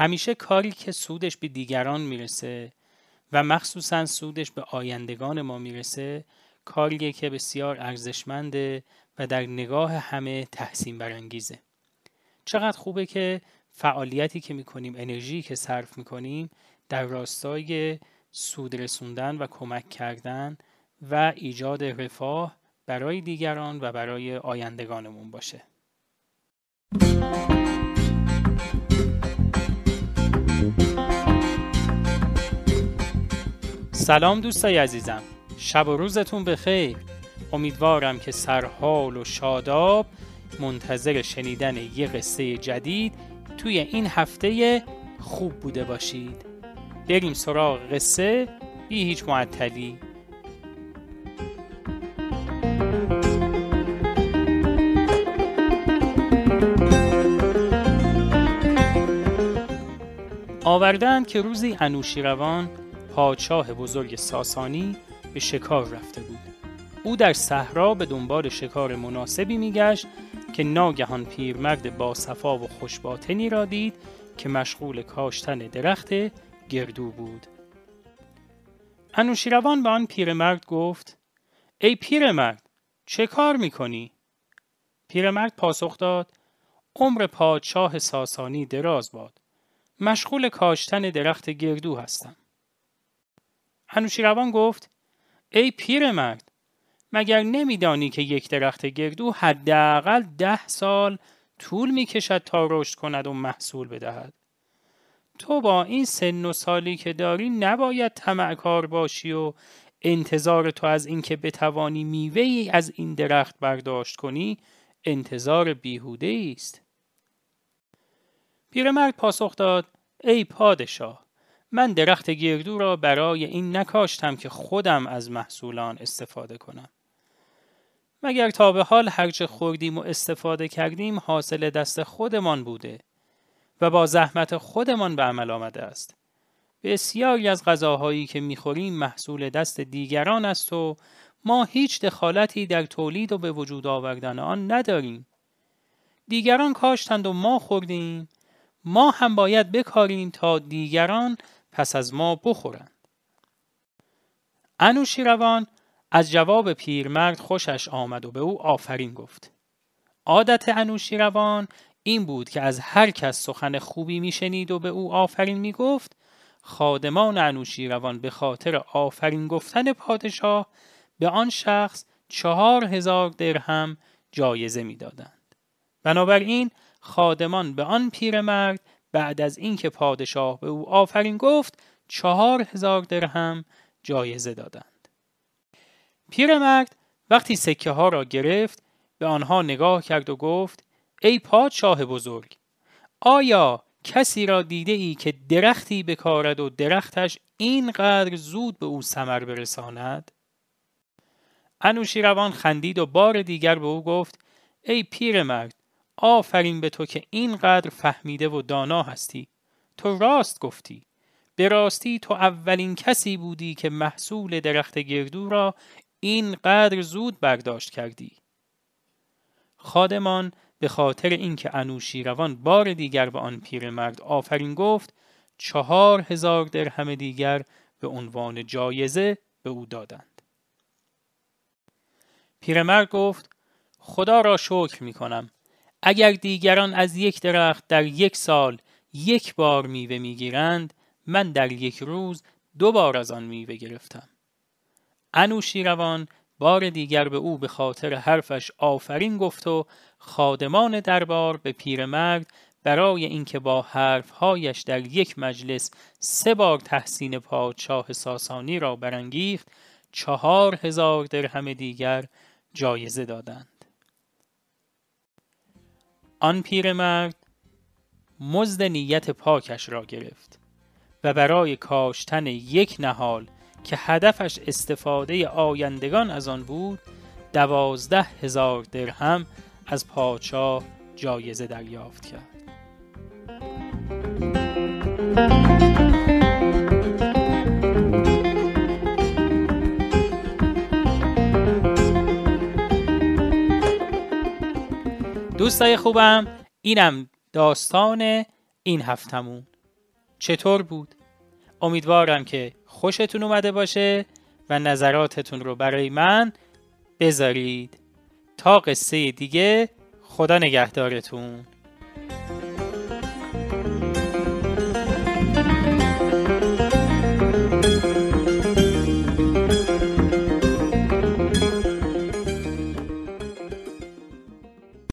همیشه کاری که سودش به دیگران می‌رسه و مخصوصا سودش به آیندگان ما می‌رسه کاریه که بسیار ارزشمنده و در نگاه همه تحسین برانگیزه. چقدر خوبه که فعالیتی که می‌کنیم انرژی که صرف می‌کنیم در راستای سود رسوندن و کمک کردن و ایجاد رفاه برای دیگران و برای آیندگانمون باشه. سلام دوستای عزیزم. شب و روزتون بخیر. امیدوارم که سرحال و شاداب منتظر شنیدن یه قصه جدید توی این هفته خوب بوده باشید. بریم سراغ قصه بی هیچ معطلی. آوردند که روزی انوشیروان پادشاه بزرگ ساسانی به شکار رفته بود. او در صحرا به دنبال شکار مناسبی میگشت که ناگهان پیرمرد با صفا و خوشباطنی را دید که مشغول کاشتن درخت گردو بود. انوشیروان به آن پیرمرد گفت ای پیرمرد چه کار می‌کنی؟ پیرمرد پاسخ داد عمر پادشاه ساسانی دراز باد. مشغول کاشتن درخت گردو هستم. انوشیروان گفت ای پیرمرد مگر نمیدانی که یک درخت گردو حداقل ده سال طول می کشد تا رشد کند و محصول بدهد؟ تو با این سن و سالی که داری نباید طمعکار باشی و انتظار تو از اینکه بتوانی میوه ای از این درخت برداشت کنی انتظار بیهوده است. پیرمرد پاسخ داد ای پادشاه من درخت گردو را برای این نکاشتم که خودم از محصولان استفاده کنم. مگر تا به حال هرچه خوردیم و استفاده کردیم حاصل دست خودمان بوده و با زحمت خودمان به عمل آمده است؟ بسیاری از غذاهایی که می‌خوریم محصول دست دیگران است و ما هیچ دخالتی در تولید و به وجود آوردن آن نداریم. دیگران کاشتند و ما خوردیم. ما هم باید بکاریم تا دیگران پس از ما بخورند. انوشیروان از جواب پیرمرد خوشش آمد و به او آفرین گفت. عادت انوشیروان این بود که از هر کس سخن خوبی میشنید و به او آفرین می‌گفت. خادمان انوشیروان به خاطر آفرین گفتن پادشاه به آن شخص چهار هزار درهم جایزه می‌دادند. بنابراین خادمان به آن پیرمرد بعد از اینکه پادشاه به او آفرین گفت چهار هزار درهم جایزه دادند پیرمرد وقتی سکه ها را گرفت به آنها نگاه کرد و گفت ای پادشاه بزرگ آیا کسی را دیده ای که درختی بکارد و درختش اینقدر زود به او سمر برساند؟ انوشیروان خندید و بار دیگر به او گفت ای پیرمرد آفرین به تو که اینقدر فهمیده و دانا هستی. تو راست گفتی. به راستی تو اولین کسی بودی که محصول درخت گردو را اینقدر زود برداشت کردی. خادمان به خاطر اینکه انوشیروان بار دیگر به آن پیرمرد آفرین گفت چهار هزار درهم دیگر به عنوان جایزه به او دادند. پیرمرد گفت خدا را شکر می کنم. اگر دیگران از یک درخت در یک سال یک بار میوه می‌گیرند من در یک روز دو بار از آن میوه گرفتم. انوشیروان بار دیگر به او به خاطر حرفش آفرین گفت و خادمان دربار به پیرمرد برای اینکه با حرفهایش در یک مجلس سه بار تحسین پادشاه ساسانی را برانگیخت چهار هزار درهم دیگر جایزه دادند. آن پیرمرد مزد نیت پاکش را گرفت و برای کاشتن یک نهال که هدفش استفاده آیندگان از آن بود دوازده هزار درهم از پادشاه جایزه دریافت کرد. دوستای خوبم اینم داستان این هفتمون. چطور بود؟ امیدوارم که خوشتون اومده باشه و نظراتتون رو برای من بذارید. تا قصه دیگه خدا نگهدارتون.